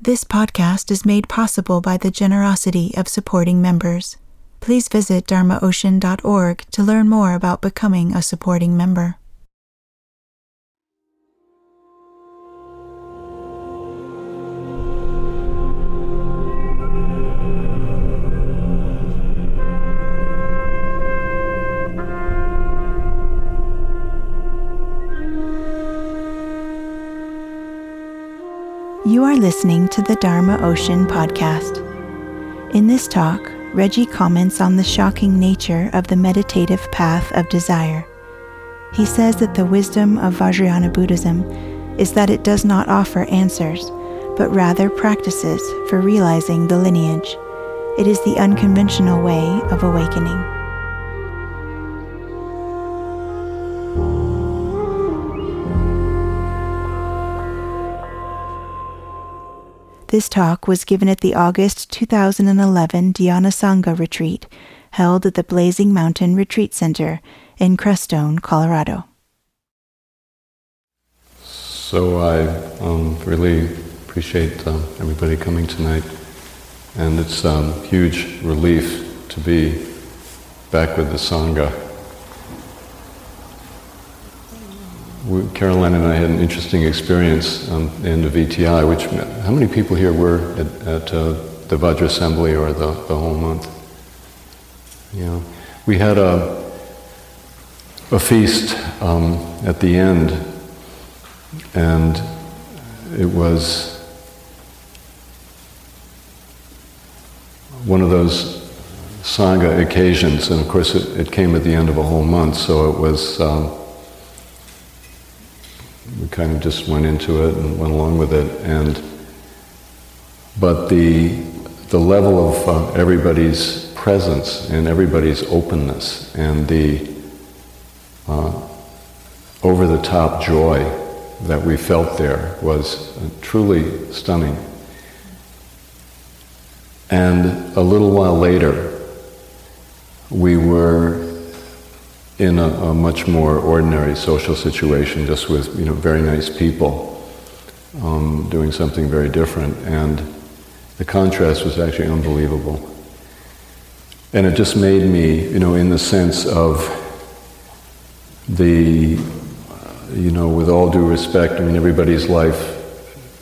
This podcast is made possible by the generosity of supporting members. Please visit dharmaocean.org to learn more about becoming a supporting member. You are listening to the Dharma Ocean podcast. In this talk, Reggie comments on the shocking nature of the meditative path of desire. He says that the wisdom of Vajrayana Buddhism is that it does not offer answers, but rather practices for realizing the lineage. It is the unconventional way of awakening. This talk was given at the August 2011 Dhyana Sangha retreat held at the Blazing Mountain Retreat Center in Crestone, Colorado. So I um, really appreciate um, everybody coming tonight, and it's a um, huge relief to be back with the Sangha. We, Caroline and I had an interesting experience um, in the VTI, which, how many people here were at, at uh, the Vajra Assembly or the, the whole month? We had a, a feast um, at the end, and it was one of those Sangha occasions, and of course it, it, came at the end of a whole month, so it was um, we kind of just went into it and went along with it. And but the the level of uh, everybody's presence and everybody's openness and the uh, over the top joy that we felt there was uh, truly stunning. And a little while later, we were in a, a, much more ordinary social situation, just with you know very nice people, um, doing something very different, and the contrast was actually unbelievable. And it just made me, you know, in the sense of the, you know, with all due respect, I mean, everybody's life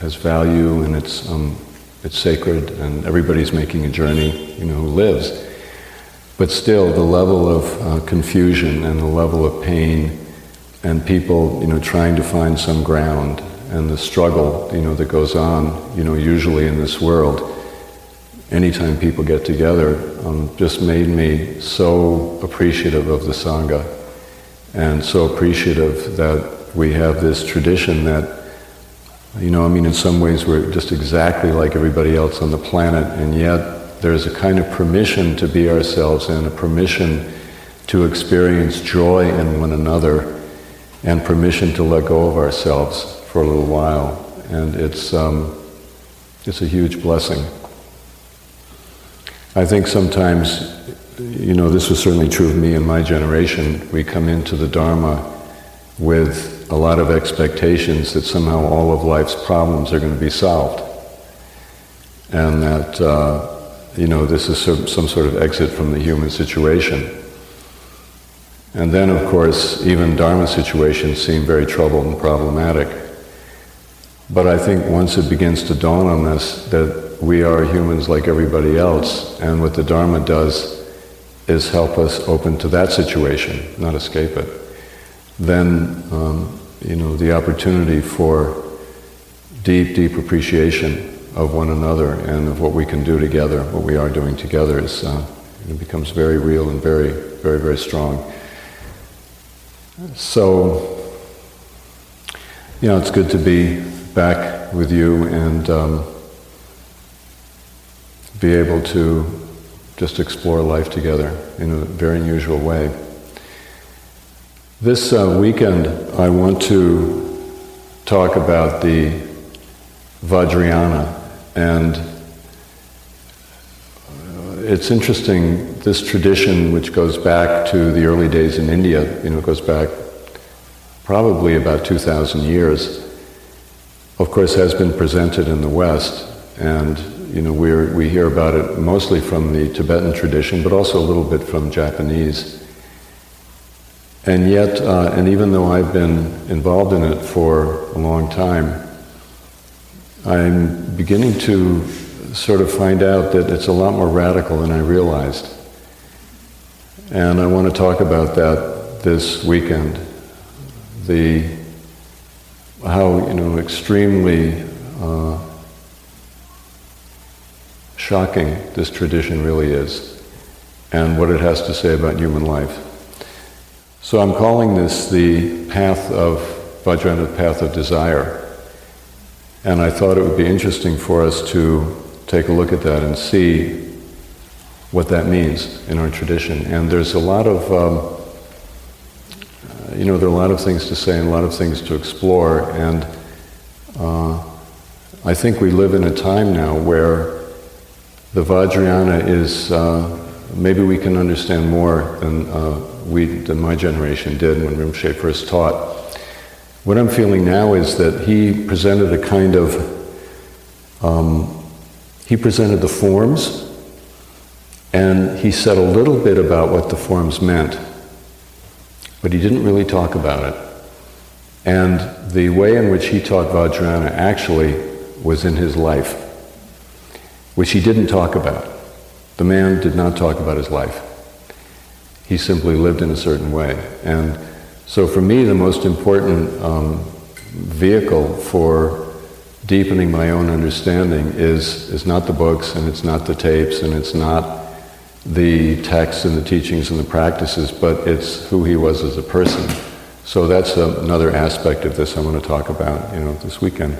has value and it's um, it's sacred, and everybody's making a journey, you know, who lives. But still, the level of uh, confusion and the level of pain, and people, you know, trying to find some ground, and the struggle, you know, that goes on, you know, usually in this world. Anytime people get together, um, just made me so appreciative of the sangha, and so appreciative that we have this tradition that, you know, I mean, in some ways we're just exactly like everybody else on the planet, and yet there's a kind of permission to be ourselves and a permission to experience joy in one another and permission to let go of ourselves for a little while. And it's, um, it's a huge blessing. I think sometimes, you know, this was certainly true of me and my generation. We come into the Dharma with a lot of expectations that somehow all of life's problems are going to be solved. And that uh, you know, this is some, sort of exit from the human situation. And then, of course, even Dharma situations seem very troubled and problematic. But I think once it begins to dawn on us that we are humans like everybody else, and what the Dharma does is help us open to that situation, not escape it, then, um, you know, the opportunity for deep, deep appreciation of one another and of what we can do together, what we are doing together, is uh, it becomes very real and very, very, very strong. So, you know, it's good to be back with you and um, be able to just explore life together in a very unusual way. This uh, weekend, I want to talk about the Vajrayana, and it's interesting, this tradition, which goes back to the early days in India, you know, goes back probably about 2,000 years, of course, has been presented in the West And you know, we we hear about it mostly from the Tibetan tradition, but also a little bit from Japanese. And yet, uh, and even though I've been involved in it for a long time, I'm beginning to sort of find out that it's a lot more radical than I realized. And I want to talk about that this weekend. The how you know extremely uh, shocking this tradition really is, and what it has to say about human life. So I'm calling this the path of Vajrayana, the path of desire. And I thought it would be interesting for us to take a look at that and see what that means in our tradition. And there's a lot of, um, you know, there are a lot of things to say and a lot of things to explore. And uh, I think we live in a time now where the Vajrayana is, uh, maybe we can understand more than, uh, we, than my generation did when Rinpoche first taught. What I'm feeling now is that he presented a kind of, um, he presented the forms and he said a little bit about what the forms meant, but he didn't really talk about it. And the way in which he taught Vajrayana actually was in his life, which he didn't talk about. The man did not talk about his life. He simply lived in a certain way. And so for me, the most important um, vehicle for deepening my own understanding is, is not the books and it's not the tapes and it's not the texts and the teachings and the practices, but it's who he was as a person. So that's a, another aspect of this I want to talk about, you know, this weekend.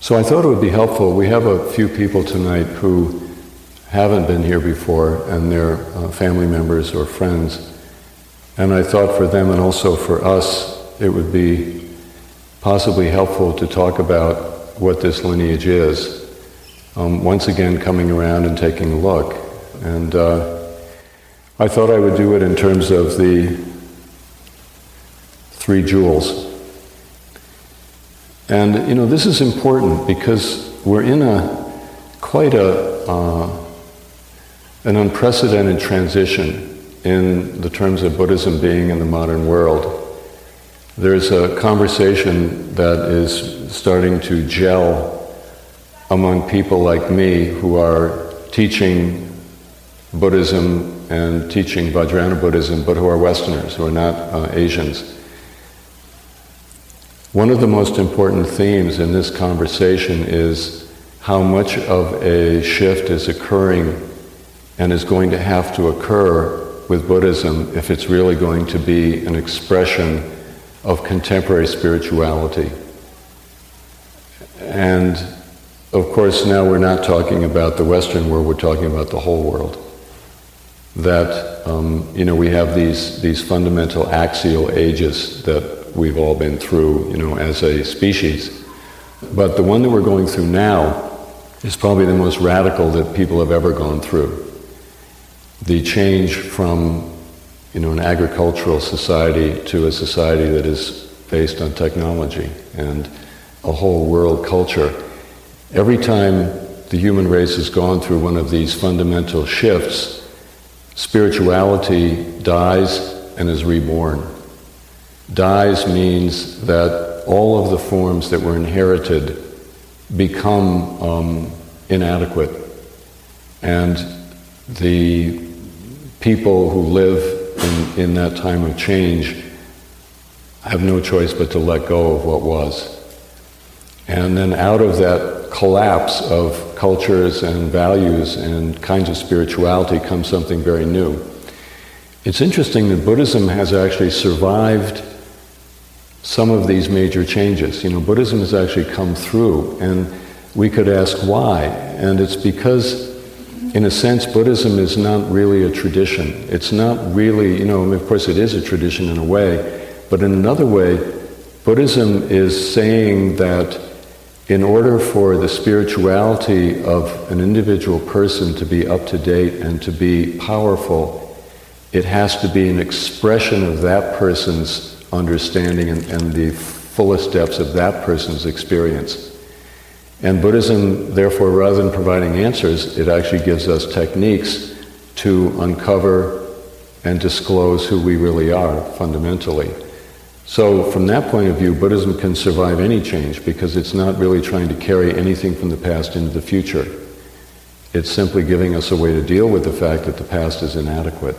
So I thought it would be helpful. We have a few people tonight who haven't been here before, and they're uh, family members or friends. And I thought for them and also for us, it would be possibly helpful to talk about what this lineage is um, once again coming around and taking a look. And uh, I thought I would do it in terms of the three jewels. And you know, this is important because we're in a quite a uh, an unprecedented transition in the terms of Buddhism being in the modern world. There's a conversation that is starting to gel among people like me who are teaching Buddhism and teaching Vajrayana Buddhism, but who are Westerners, who are not uh, Asians. One of the most important themes in this conversation is how much of a shift is occurring and is going to have to occur with Buddhism if it's really going to be an expression of contemporary spirituality. And of course, now we're not talking about the Western world, we're talking about the whole world. That, um, you know, we have these, these fundamental axial ages that we've all been through, you know, as a species. But the one that we're going through now is probably the most radical that people have ever gone through. The change from, you know, an agricultural society to a society that is based on technology and a whole world culture Every time the human race has gone through one of these fundamental shifts, spirituality dies and is reborn. Dies means that all of the forms that were inherited become um, inadequate. And the people who live in, in that time of change have no choice but to let go of what was. And then out of that collapse of cultures and values and kinds of spirituality comes something very new. It's interesting that Buddhism has actually survived some of these major changes. You know, Buddhism has actually come through, and we could ask why. And it's because, in a sense, Buddhism is not really a tradition. It's not really, you know, of course, it is a tradition in a way, but in another way, Buddhism is saying that in order for the spirituality of an individual person to be up to date and to be powerful, it has to be an expression of that person's understanding and, and the fullest depths of that person's experience. And Buddhism, therefore, rather than providing answers, it actually gives us techniques to uncover and disclose who we really are fundamentally. So, from that point of view, Buddhism can survive any change because it's not really trying to carry anything from the past into the future. It's simply giving us a way to deal with the fact that the past is inadequate.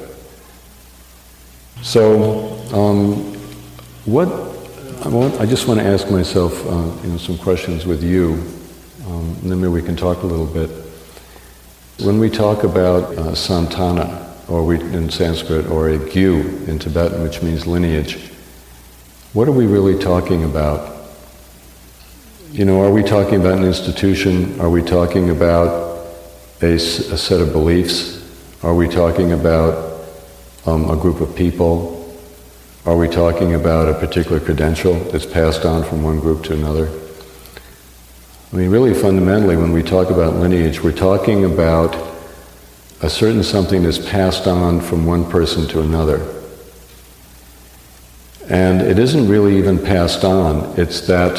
So, um, what I, want, I, just want to ask myself, uh, you know, some questions with you, um, and then maybe we can talk a little bit. When we talk about uh, santana, or we, in Sanskrit, or a gyu in Tibetan, which means lineage, what are we really talking about? You know, are we talking about an institution? Are we talking about a, a set of beliefs? Are we talking about um, a group of people? Are we talking about a particular credential that's passed on from one group to another? I mean, really fundamentally, when we talk about lineage, we're talking about a certain something that's passed on from one person to another. And it isn't really even passed on, it's that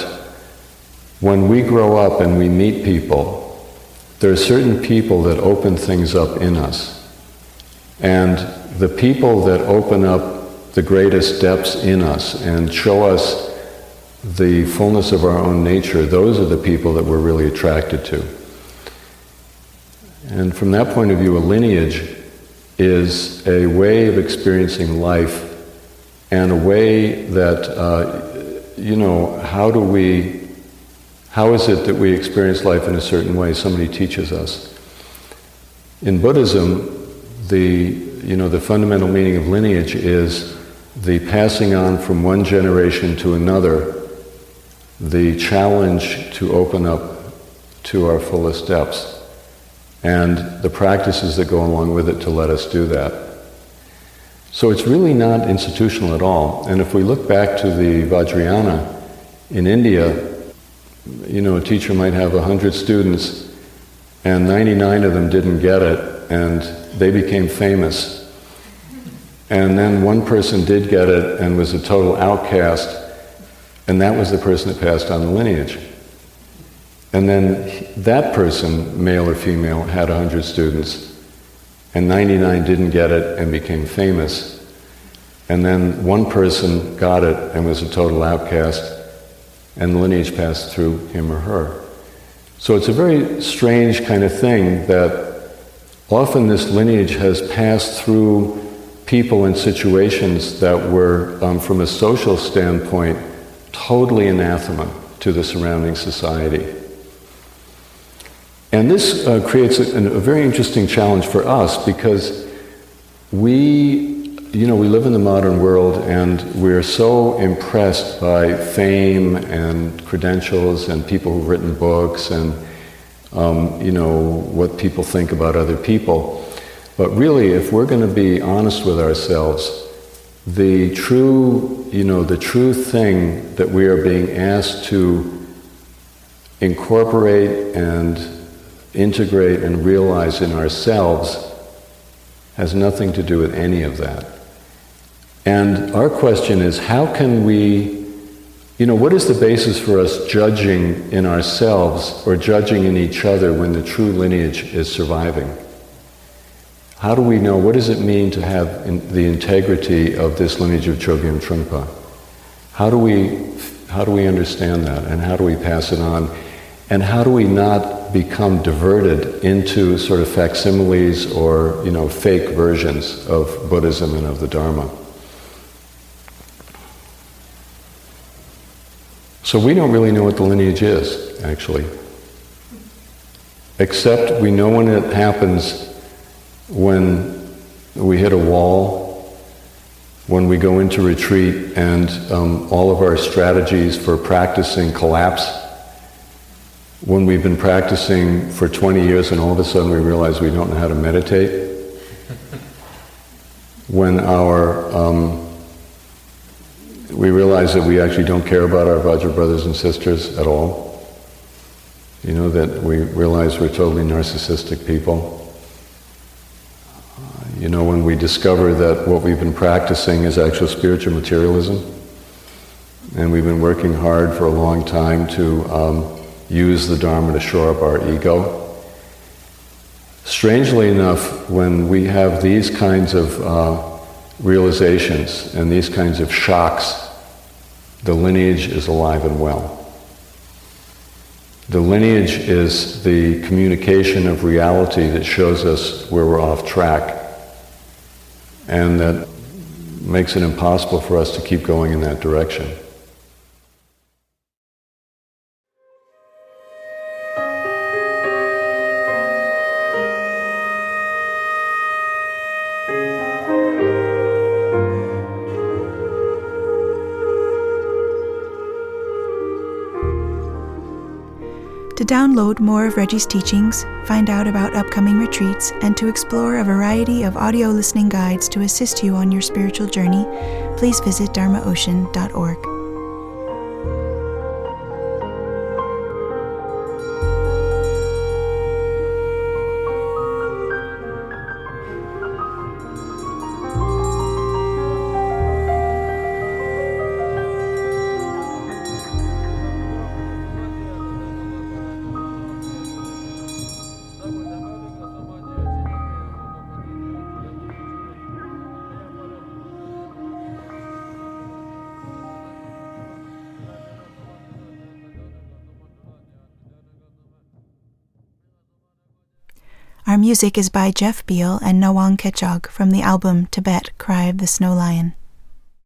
when we grow up and we meet people, there are certain people that open things up in us. And the people that open up the greatest depths in us and show us the fullness of our own nature, those are the people that we're really attracted to. And from that point of view, a lineage is a way of experiencing life and a way that, uh, you know, how do we, how is it that we experience life in a certain way? Somebody teaches us. In Buddhism, the you know, the fundamental meaning of lineage is the passing on from one generation to another, the challenge to open up to our fullest depths, and the practices that go along with it to let us do that. So it's really not institutional at all. And if we look back to the Vajrayana in India, you know, a teacher might have 100 students and 99 of them didn't get it, and they became famous. And then one person did get it and was a total outcast, and that was the person that passed on the lineage. And then that person, male or female, had 100 students, and 99 didn't get it and became famous. And then one person got it and was a total outcast, and the lineage passed through him or her. So it's a very strange kind of thing that often this lineage has passed through people and situations that were, um, from a social standpoint, totally anathema to the surrounding society. And this uh, creates a, a, very interesting challenge for us because we, you know, we live in the modern world and we're so impressed by fame and credentials and people who've written books and, um, you know, what people think about other people. But really, if we're going to be honest with ourselves, the true, you know, the true thing that we are being asked to incorporate and integrate and realize in ourselves has nothing to do with any of that. And our question is how can we, you know, what is the basis for us judging in ourselves or judging in each other when the true lineage is surviving? How do we know, what does it mean to have in, the integrity of this lineage of Chogyam Trungpa? How do, we, how do we understand that and how do we pass it on? And how do we not become diverted into sort of facsimiles or you know fake versions of Buddhism and of the Dharma. So we don't really know what the lineage is, actually. Except we know when it happens when we hit a wall, when we go into retreat and um, all of our strategies for practicing collapse when we've been practicing for 20 years and all of a sudden we realize we don't know how to meditate, when our um, we realize that we actually don't care about our Vajra brothers and sisters at all. You know, that we realize we're totally narcissistic people. You know, when we discover that what we've been practicing is actual spiritual materialism, and we've been working hard for a long time to um, use the Dharma to shore up our ego. Strangely enough, when we have these kinds of uh, realizations and these kinds of shocks, the lineage is alive and well. The lineage is the communication of reality that shows us where we're off track and that makes it impossible for us to keep going in that direction. To download more of Reggie's teachings, find out about upcoming retreats, and to explore a variety of audio listening guides to assist you on your spiritual journey, please visit dharmaocean.org. music is by Jeff Beal and Nawang Khechog from the album Tibet Cry of the Snow Lion.